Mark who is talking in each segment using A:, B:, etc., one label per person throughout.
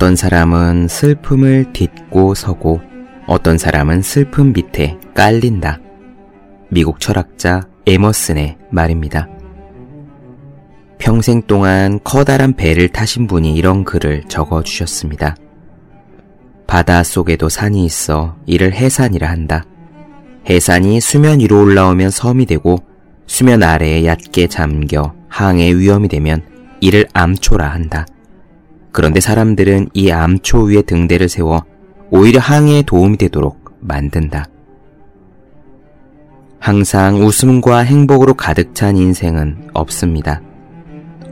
A: 어떤 사람은 슬픔을 딛고 서고 어떤 사람은 슬픔 밑에 깔린다. 미국 철학자 에머슨의 말입니다. 평생 동안 커다란 배를 타신 분이 이런 글을 적어 주셨습니다. 바다 속에도 산이 있어 이를 해산이라 한다. 해산이 수면 위로 올라오면 섬이 되고 수면 아래에 얕게 잠겨 항해 위험이 되면 이를 암초라 한다. 그런데 사람들은 이 암초 위에 등대를 세워 오히려 항해에 도움이 되도록 만든다. 항상 웃음과 행복으로 가득 찬 인생은 없습니다.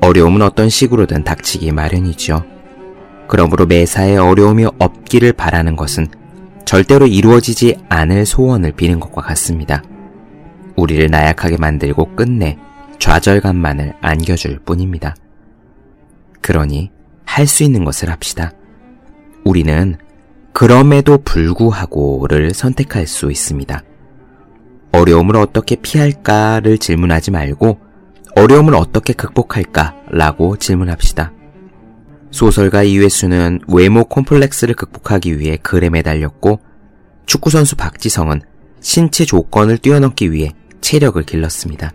A: 어려움은 어떤 식으로든 닥치기 마련이죠. 그러므로 매사에 어려움이 없기를 바라는 것은 절대로 이루어지지 않을 소원을 비는 것과 같습니다. 우리를 나약하게 만들고 끝내 좌절감만을 안겨줄 뿐입니다. 그러니 할 수 있는 것을 합시다. 우리는 그럼에도 불구하고를 선택할 수 있습니다. 어려움을 어떻게 피할까를 질문하지 말고 어려움을 어떻게 극복할까라고 질문합시다. 소설가 이회수는 외모 콤플렉스를 극복하기 위해 글에 매달렸고 축구선수 박지성은 신체 조건을 뛰어넘기 위해 체력을 길렀습니다.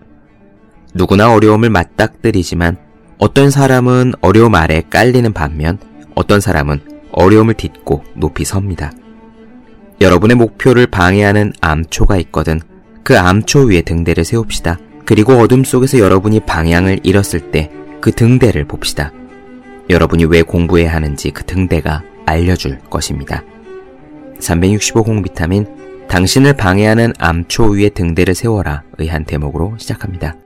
A: 누구나 어려움을 맞닥뜨리지만 어떤 사람은 어려움 아래 깔리는 반면 어떤 사람은 어려움을 딛고 높이 섭니다. 여러분의 목표를 방해하는 암초가 있거든 그 암초 위에 등대를 세웁시다. 그리고 어둠 속에서 여러분이 방향을 잃었을 때 그 등대를 봅시다. 여러분이 왜 공부해야 하는지 그 등대가 알려줄 것입니다. 365 홍 비타민 당신을 방해하는 암초 위에 등대를 세워라 의 한 대목으로 시작합니다.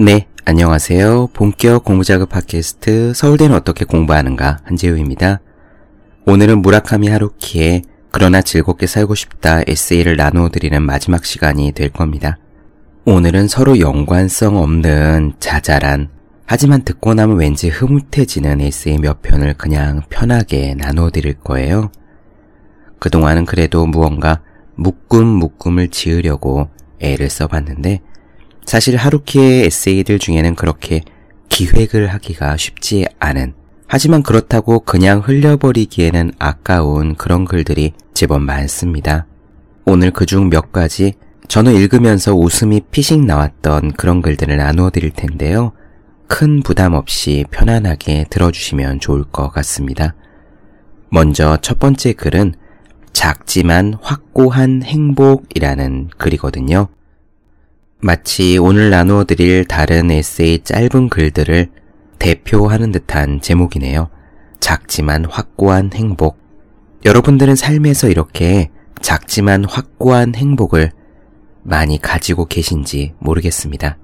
A: 네, 안녕하세요. 본격 공부자극 팟캐스트 서울대는 어떻게 공부하는가 한재우입니다. 오늘은 무라카미 하루키의 그러나 즐겁게 살고 싶다 에세이를 나누어 드리는 마지막 시간이 될 겁니다. 오늘은 서로 연관성 없는 자잘한 하지만 듣고 나면 왠지 흐뭇해지는 에세이 몇 편을 그냥 편하게 나누어 드릴 거예요. 그동안은 그래도 무언가 묶음 묶음을 지으려고 애를 써봤는데 사실 하루키의 에세이들 중에는 그렇게 기획을 하기가 쉽지 않은 하지만 그렇다고 그냥 흘려버리기에는 아까운 그런 글들이 제법 많습니다. 오늘 그중 몇 가지 저는 읽으면서 웃음이 피식 나왔던 그런 글들을 나누어 드릴 텐데요. 큰 부담 없이 편안하게 들어주시면 좋을 것 같습니다. 먼저 첫 번째 글은 작지만 확고한 행복이라는 글이거든요. 마치 오늘 나누어 드릴 다른 에세이 짧은 글들을 대표하는 듯한 제목이네요. 작지만 확고한 행복. 여러분들은 삶에서 이렇게 작지만 확고한 행복을 많이 가지고 계신지 모르겠습니다.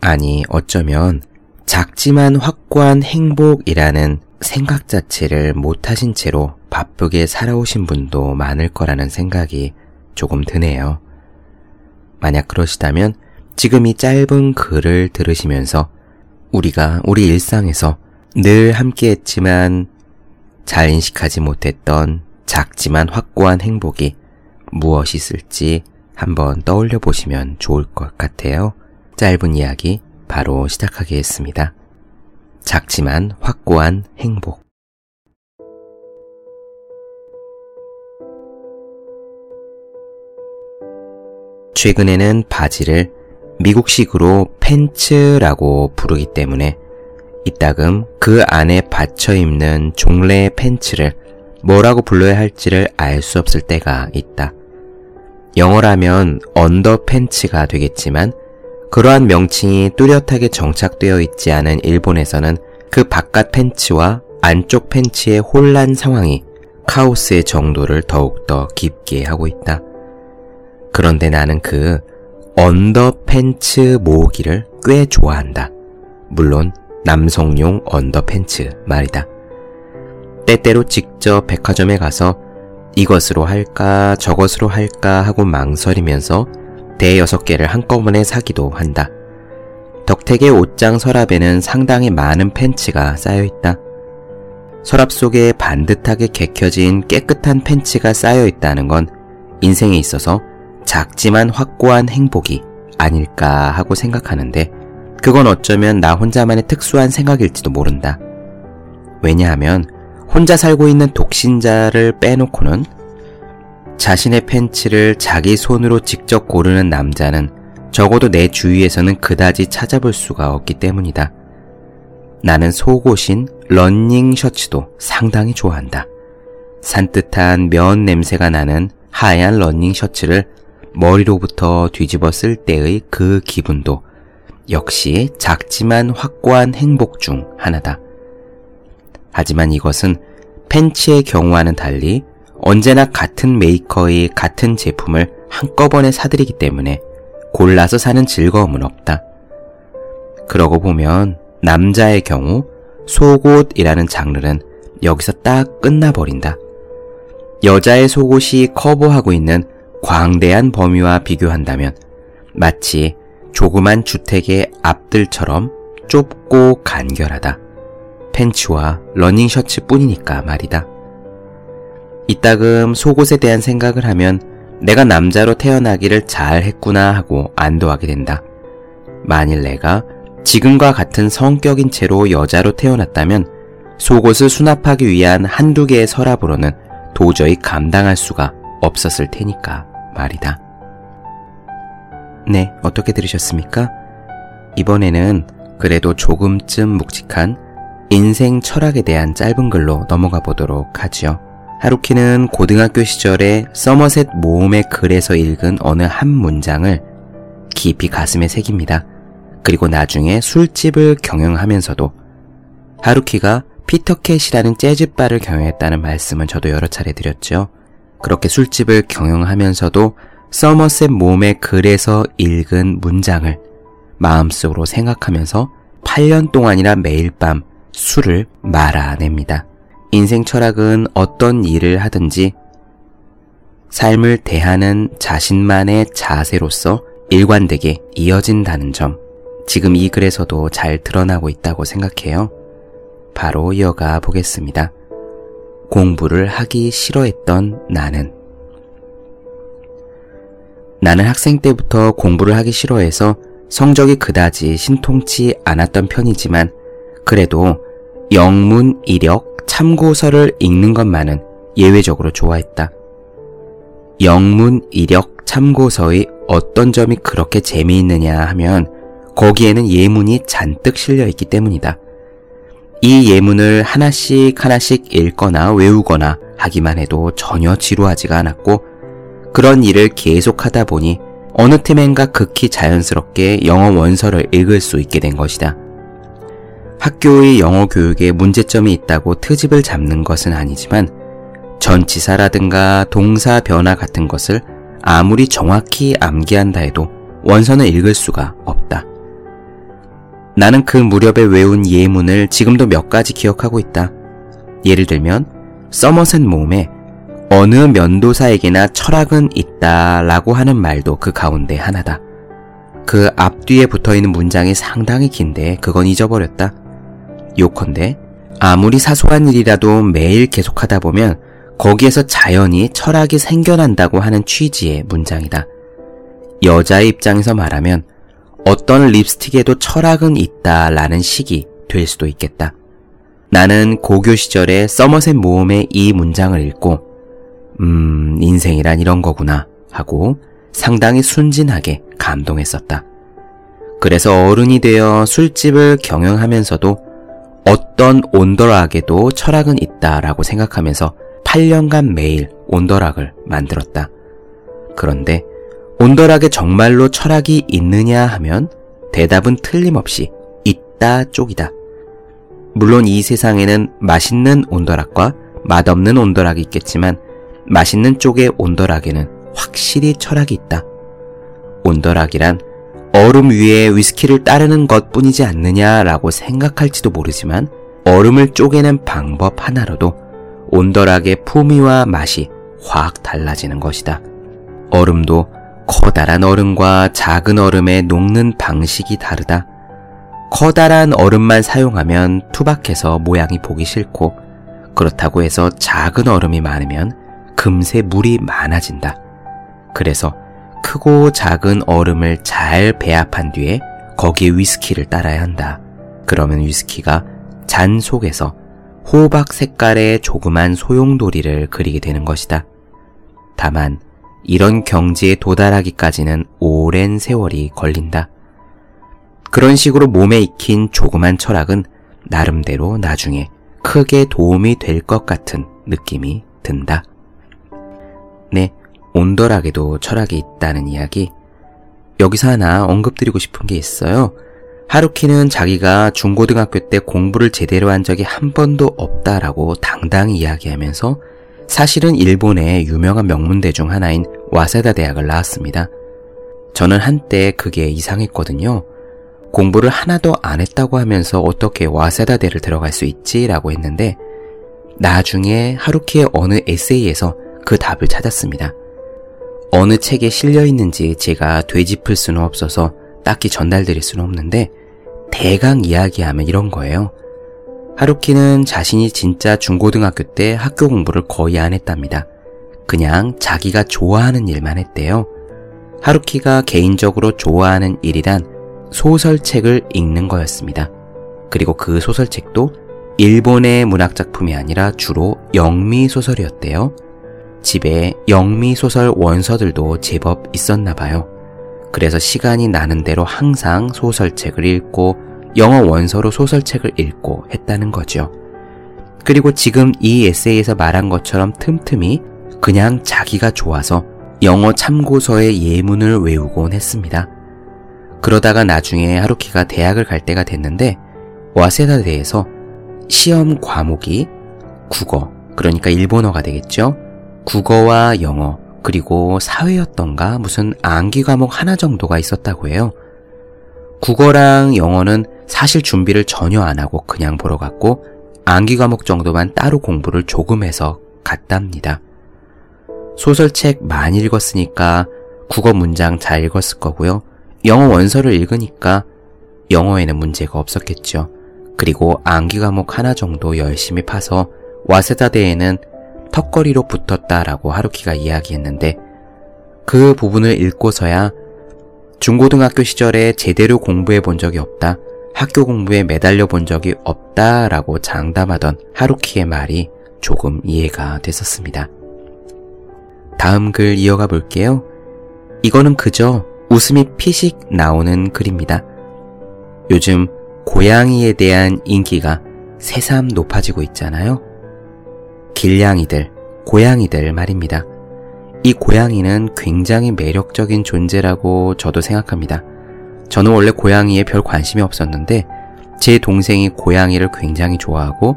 A: 아니, 어쩌면 작지만 확고한 행복이라는 생각 자체를 못하신 채로 바쁘게 살아오신 분도 많을 거라는 생각이 조금 드네요. 만약 그러시다면 지금 이 짧은 글을 들으시면서 우리가 우리 일상에서 늘 함께 했지만 잘 인식하지 못했던 작지만 확고한 행복이 무엇이 있을지 한번 떠올려 보시면 좋을 것 같아요. 짧은 이야기 바로 시작하겠습니다. 작지만 확고한 행복. 최근에는 바지를 미국식으로 팬츠라고 부르기 때문에 이따금 그 안에 받쳐 입는 종래 팬츠를 뭐라고 불러야 할지를 알 수 없을 때가 있다. 영어라면 언더 팬츠가 되겠지만 그러한 명칭이 뚜렷하게 정착되어 있지 않은 일본에서는 그 바깥 팬츠와 안쪽 팬츠의 혼란 상황이 카오스의 정도를 더욱더 깊게 하고 있다. 그런데 나는 그 언더팬츠 모으기를 꽤 좋아한다. 물론 남성용 언더팬츠 말이다. 때때로 직접 백화점에 가서 이것으로 할까 저것으로 할까 하고 망설이면서 대여섯 개를 한꺼번에 사기도 한다. 덕택의 옷장 서랍에는 상당히 많은 팬츠가 쌓여 있다. 서랍 속에 반듯하게 개켜진 깨끗한 팬츠가 쌓여 있다는 건 인생에 있어서 작지만 확고한 행복이 아닐까 하고 생각하는데 그건 어쩌면 나 혼자만의 특수한 생각일지도 모른다. 왜냐하면 혼자 살고 있는 독신자를 빼놓고는 자신의 팬츠를 자기 손으로 직접 고르는 남자는 적어도 내 주위에서는 그다지 찾아볼 수가 없기 때문이다. 나는 속옷인 런닝 셔츠도 상당히 좋아한다. 산뜻한 면 냄새가 나는 하얀 런닝 셔츠를 머리로부터 뒤집어 쓸 때의 그 기분도 역시 작지만 확고한 행복 중 하나다. 하지만 이것은 팬츠의 경우와는 달리 언제나 같은 메이커의 같은 제품을 한꺼번에 사들이기 때문에 골라서 사는 즐거움은 없다. 그러고 보면 남자의 경우 속옷이라는 장르는 여기서 딱 끝나버린다. 여자의 속옷이 커버하고 있는 광대한 범위와 비교한다면 마치 조그만 주택의 앞뜰처럼 좁고 간결하다. 팬츠와 러닝 셔츠 뿐이니까 말이다. 이따금 속옷에 대한 생각을 하면 내가 남자로 태어나기를 잘 했구나 하고 안도하게 된다. 만일 내가 지금과 같은 성격인 채로 여자로 태어났다면 속옷을 수납하기 위한 한두 개의 서랍으로는 도저히 감당할 수가 없었을 테니까 말이다. 네, 어떻게 들으셨습니까? 이번에는 그래도 조금쯤 묵직한 인생 철학에 대한 짧은 글로 넘어가 보도록 하지요. 하루키는 고등학교 시절에 서머셋 모험의 글에서 읽은 어느 한 문장을 깊이 가슴에 새깁니다. 그리고 나중에 술집을 경영하면서도 하루키가 피터캣이라는 재즈바를 경영했다는 말씀은 저도 여러 차례 드렸죠. 그렇게 술집을 경영하면서도 서머셋 모험의 글에서 읽은 문장을 마음속으로 생각하면서 8년 동안이나 매일 밤 술을 말아냅니다. 인생 철학은 어떤 일을 하든지 삶을 대하는 자신만의 자세로서 일관되게 이어진다는 점, 지금 이 글에서도 잘 드러나고 있다고 생각해요. 바로 이어가 보겠습니다. 공부를 하기 싫어했던 나는 나는 학생 때부터 공부를 하기 싫어해서 성적이 그다지 신통치 않았던 편이지만 그래도 영문, 이력, 참고서를 읽는 것만은 예외적으로 좋아했다. 영문, 이력, 참고서의 어떤 점이 그렇게 재미있느냐 하면 거기에는 예문이 잔뜩 실려 있기 때문이다. 이 예문을 하나씩 하나씩 읽거나 외우거나 하기만 해도 전혀 지루하지가 않았고 그런 일을 계속하다 보니 어느 틈엔가 극히 자연스럽게 영어 원서를 읽을 수 있게 된 것이다. 학교의 영어 교육에 문제점이 있다고 트집을 잡는 것은 아니지만 전치사라든가 동사 변화 같은 것을 아무리 정확히 암기한다 해도 원서는 읽을 수가 없다. 나는 그 무렵에 외운 예문을 지금도 몇 가지 기억하고 있다. 예를 들면 서머셋 모음에 어느 면도사에게나 철학은 있다 라고 하는 말도 그 가운데 하나다. 그 앞뒤에 붙어 있는 문장이 상당히 긴데 그건 잊어버렸다. 요컨대 아무리 사소한 일이라도 매일 계속하다 보면 거기에서 자연히 철학이 생겨난다고 하는 취지의 문장이다. 여자의 입장에서 말하면 어떤 립스틱에도 철학은 있다 라는 식이 될 수도 있겠다. 나는 고교 시절에 서머셋 모험의 이 문장을 읽고, 음, 인생이란 이런 거구나 하고 상당히 순진하게 감동했었다. 그래서 어른이 되어 술집을 경영하면서도 어떤 온더락에도 철학은 있다라고 생각하면서 8년간 매일 온더락을 만들었다. 그런데 온더락에 정말로 철학이 있느냐 하면 대답은 틀림없이 있다 쪽이다. 물론 이 세상에는 맛있는 온더락과 맛없는 온더락이 있겠지만 맛있는 쪽의 온더락에는 확실히 철학이 있다. 온더락이란 얼음 위에 위스키를 따르는 것 뿐이지 않느냐라고 생각할지도 모르지만 얼음을 쪼개는 방법 하나로도 온더락의 품위와 맛이 확 달라지는 것이다. 얼음도 커다란 얼음과 작은 얼음의 녹는 방식이 다르다. 커다란 얼음만 사용하면 투박해서 모양이 보기 싫고 그렇다고 해서 작은 얼음이 많으면 금세 물이 많아진다. 그래서 크고 작은 얼음을 잘 배합한 뒤에 거기에 위스키를 따라야 한다. 그러면 위스키가 잔 속에서 호박 색깔의 조그만 소용돌이를 그리게 되는 것이다. 다만 이런 경지에 도달하기까지는 오랜 세월이 걸린다. 그런 식으로 몸에 익힌 조그만 철학은 나름대로 나중에 크게 도움이 될 것 같은 느낌이 든다. 네, 온더락에도 철학이 있다는 이야기. 여기서 하나 언급드리고 싶은 게 있어요. 하루키는 자기가 중고등학교 때 공부를 제대로 한 적이 한 번도 없다라고 당당히 이야기하면서 사실은 일본의 유명한 명문대 중 하나인 와세다 대학을 나왔습니다. 저는 한때 그게 이상했거든요. 공부를 하나도 안 했다고 하면서 어떻게 와세다대를 들어갈 수 있지라고 했는데 나중에 하루키의 어느 에세이에서 그 답을 찾았습니다. 어느 책에 실려 있는지 제가 되짚을 수는 없어서 딱히 전달드릴 수는 없는데 대강 이야기하면 이런 거예요. 하루키는 자신이 진짜 중고등학교 때 학교 공부를 거의 안 했답니다. 그냥 자기가 좋아하는 일만 했대요. 하루키가 개인적으로 좋아하는 일이란 소설책을 읽는 거였습니다. 그리고 그 소설책도 일본의 문학작품이 아니라 주로 영미소설이었대요. 집에 영미소설 원서들도 제법 있었나 봐요. 그래서 시간이 나는 대로 항상 소설책을 읽고 영어 원서로 소설책을 읽고 했다는 거죠. 그리고 지금 이 에세이에서 말한 것처럼 틈틈이 그냥 자기가 좋아서 영어 참고서의 예문을 외우곤 했습니다. 그러다가 나중에 하루키가 대학을 갈 때가 됐는데 와세다대에서 시험 과목이 국어, 그러니까 일본어가 되겠죠. 국어와 영어, 그리고 사회였던가 무슨 암기 과목 하나 정도가 있었다고 해요. 국어랑 영어는 사실 준비를 전혀 안 하고 그냥 보러 갔고 암기 과목 정도만 따로 공부를 조금 해서 갔답니다. 소설책 많이 읽었으니까 국어 문장 잘 읽었을 거고요. 영어 원서를 읽으니까 영어에는 문제가 없었겠죠. 그리고 암기 과목 하나 정도 열심히 파서 와세다 대에는 턱걸이로 붙었다라고 하루키가 이야기했는데 그 부분을 읽고서야 중고등학교 시절에 제대로 공부해 본 적이 없다. 학교 공부에 매달려 본 적이 없다 라고 장담하던 하루키의 말이 조금 이해가 됐었습니다. 다음 글 이어가 볼게요. 이거는 그저 웃음이 피식 나오는 글입니다. 요즘 고양이에 대한 인기가 새삼 높아지고 있잖아요. 길냥이들, 고양이들 말입니다. 이 고양이는 굉장히 매력적인 존재라고 저도 생각합니다. 저는 원래 고양이에 별 관심이 없었는데 제 동생이 고양이를 굉장히 좋아하고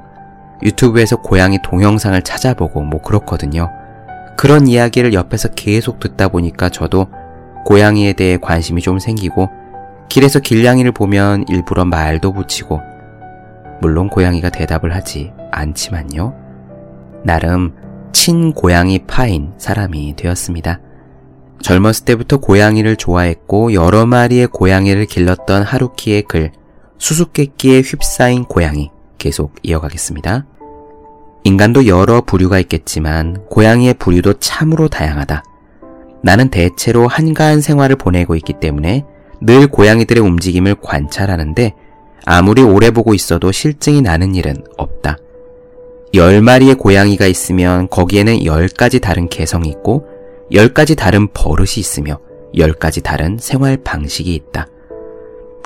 A: 유튜브에서 고양이 동영상을 찾아보고 뭐 그렇거든요. 그런 이야기를 옆에서 계속 듣다 보니까 저도 고양이에 대해 관심이 좀 생기고 길에서 길냥이를 보면 일부러 말도 붙이고 물론 고양이가 대답을 하지 않지만요. 나름 친고양이 파인 사람이 되었습니다. 젊었을 때부터 고양이를 좋아했고 여러 마리의 고양이를 길렀던 하루키의 글 수수께끼에 휩싸인 고양이 계속 이어가겠습니다. 인간도 여러 부류가 있겠지만 고양이의 부류도 참으로 다양하다. 나는 대체로 한가한 생활을 보내고 있기 때문에 늘 고양이들의 움직임을 관찰하는데 아무리 오래 보고 있어도 실증이 나는 일은 없다. 열 마리의 고양이가 있으면 거기에는 열 가지 다른 개성이 있고 열 가지 다른 버릇이 있으며 열 가지 다른 생활 방식이 있다.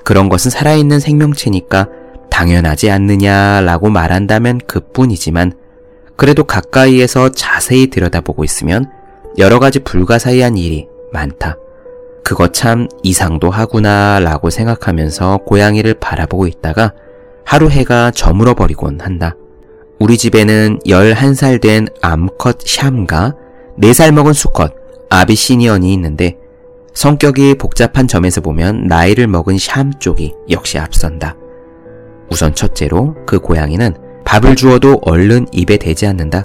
A: 그런 것은 살아있는 생명체니까 당연하지 않느냐라고 말한다면 그뿐이지만 그래도 가까이에서 자세히 들여다보고 있으면 여러 가지 불가사의한 일이 많다. 그거 참 이상도 하구나 라고 생각하면서 고양이를 바라보고 있다가 하루 해가 저물어 버리곤 한다. 우리 집에는 11살 된 암컷 샴과 4살 먹은 수컷 아비시니언이 있는데 성격이 복잡한 점에서 보면 나이를 먹은 샴 쪽이 역시 앞선다. 우선 첫째로 그 고양이는 밥을 주어도 얼른 입에 대지 않는다.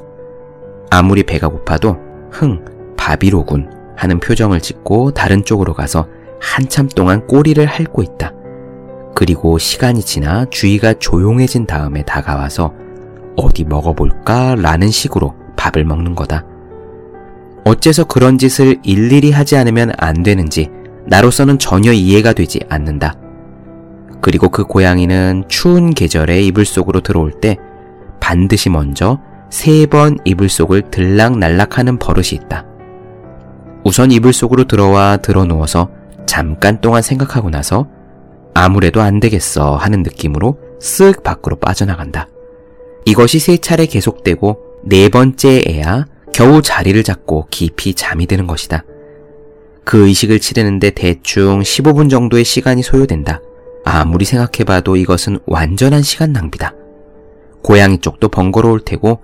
A: 아무리 배가 고파도 흥, 밥이로군 하는 표정을 짓고 다른 쪽으로 가서 한참 동안 꼬리를 핥고 있다. 그리고 시간이 지나 주위가 조용해진 다음에 다가와서 어디 먹어볼까? 라는 식으로 밥을 먹는 거다. 어째서 그런 짓을 일일이 하지 않으면 안 되는지 나로서는 전혀 이해가 되지 않는다. 그리고 그 고양이는 추운 계절에 이불 속으로 들어올 때 반드시 먼저 세 번 이불 속을 들락날락 하는 버릇이 있다. 우선 이불 속으로 들어와 들어 누워서 잠깐 동안 생각하고 나서 아무래도 안 되겠어 하는 느낌으로 쓱 밖으로 빠져나간다. 이것이 세 차례 계속되고 네 번째에야 겨우 자리를 잡고 깊이 잠이 드는 것이다. 그 의식을 치르는데 대충 15분 정도의 시간이 소요된다. 아무리 생각해봐도 이것은 완전한 시간 낭비다. 고양이 쪽도 번거로울 테고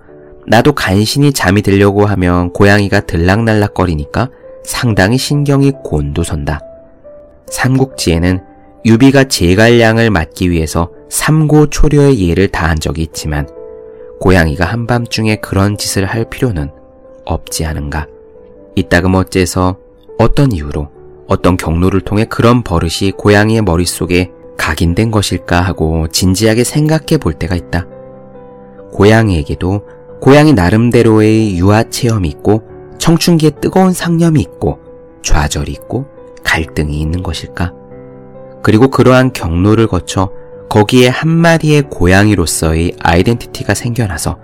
A: 나도 간신히 잠이 들려고 하면 고양이가 들락날락거리니까 상당히 신경이 곤두선다. 삼국지에는 유비가 제갈량을 막기 위해서 삼고초려의 예를 다한 적이 있지만 고양이가 한밤중에 그런 짓을 할 필요는 없지 않은가. 이따금 어째서 어떤 이유로 어떤 경로를 통해 그런 버릇이 고양이의 머릿속에 각인된 것일까 하고 진지하게 생각해 볼 때가 있다. 고양이에게도 고양이 나름대로의 유아 체험이 있고 청춘기에 뜨거운 상념이 있고 좌절이 있고 갈등이 있는 것일까? 그리고 그러한 경로를 거쳐 거기에 한 마리의 고양이로서의 아이덴티티가 생겨나서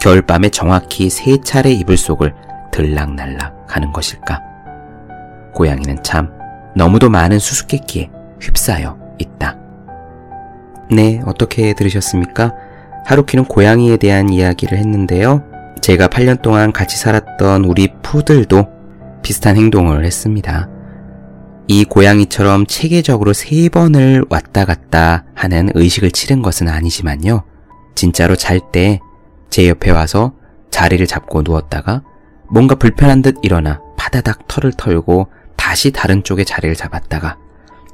A: 겨울밤에 정확히 세 차례 이불 속을 들락날락 하는 것일까? 고양이는 참 너무도 많은 수수께끼에 휩싸여 있다. 네, 어떻게 들으셨습니까? 하루키는 고양이에 대한 이야기를 했는데요. 제가 8년 동안 같이 살았던 우리 푸들도 비슷한 행동을 했습니다. 이 고양이처럼 체계적으로 세 번을 왔다 갔다 하는 의식을 치른 것은 아니지만요. 진짜로 잘 때 제 옆에 와서 자리를 잡고 누웠다가 뭔가 불편한 듯 일어나 파다닥 털을 털고 다시 다른 쪽에 자리를 잡았다가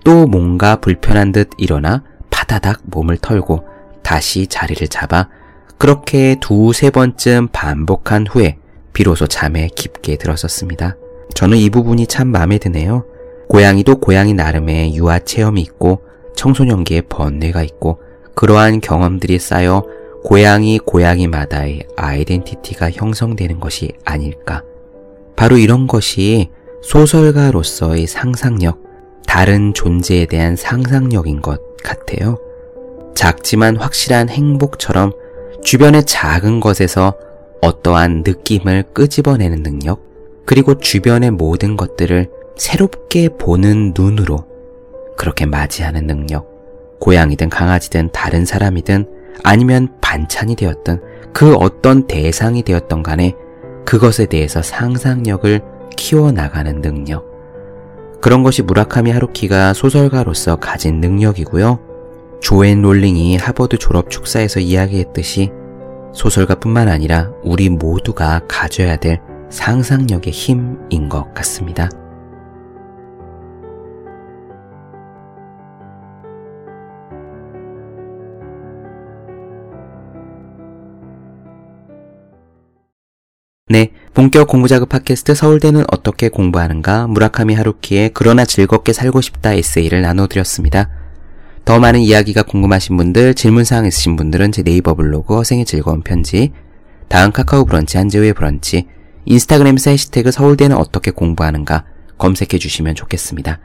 A: 또 뭔가 불편한 듯 일어나 파다닥 몸을 털고 다시 자리를 잡아 그렇게 두세 번쯤 반복한 후에 비로소 잠에 깊게 들었었습니다. 저는 이 부분이 참 마음에 드네요. 고양이도 고양이 나름의 유아 체험이 있고 청소년기의 번뇌가 있고 그러한 경험들이 쌓여 고양이 고양이마다의 아이덴티티가 형성되는 것이 아닐까. 바로 이런 것이 소설가로서의 상상력, 다른 존재에 대한 상상력인 것 같아요. 작지만 확실한 행복처럼 주변의 작은 것에서 어떠한 느낌을 끄집어내는 능력, 그리고 주변의 모든 것들을 새롭게 보는 눈으로 그렇게 맞이하는 능력, 고양이든 강아지든 다른 사람이든 아니면 반찬이 되었던 그 어떤 대상이 되었던 간에 그것에 대해서 상상력을 키워나가는 능력. 그런 것이 무라카미 하루키가 소설가로서 가진 능력이고요. 조앤 롤링이 하버드 졸업 축사에서 이야기했듯이 소설가뿐만 아니라 우리 모두가 가져야 될 상상력의 힘인 것 같습니다. 네, 본격 공부자극 팟캐스트 서울대는 어떻게 공부하는가 무라카미 하루키의 그러나 즐겁게 살고 싶다 에세이를 나눠드렸습니다. 더 많은 이야기가 궁금하신 분들, 질문사항 있으신 분들은 제 네이버 블로그 허생의 즐거운 편지, 다음 카카오 브런치 한재우의 브런치, 인스타그램에서 해시태그 서울대는 어떻게 공부하는가 검색해 주시면 좋겠습니다.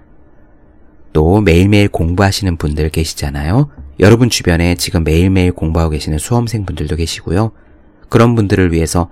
A: 또 매일매일 공부하시는 분들 계시잖아요. 여러분 주변에 지금 매일매일 공부하고 계시는 수험생분들도 계시고요. 그런 분들을 위해서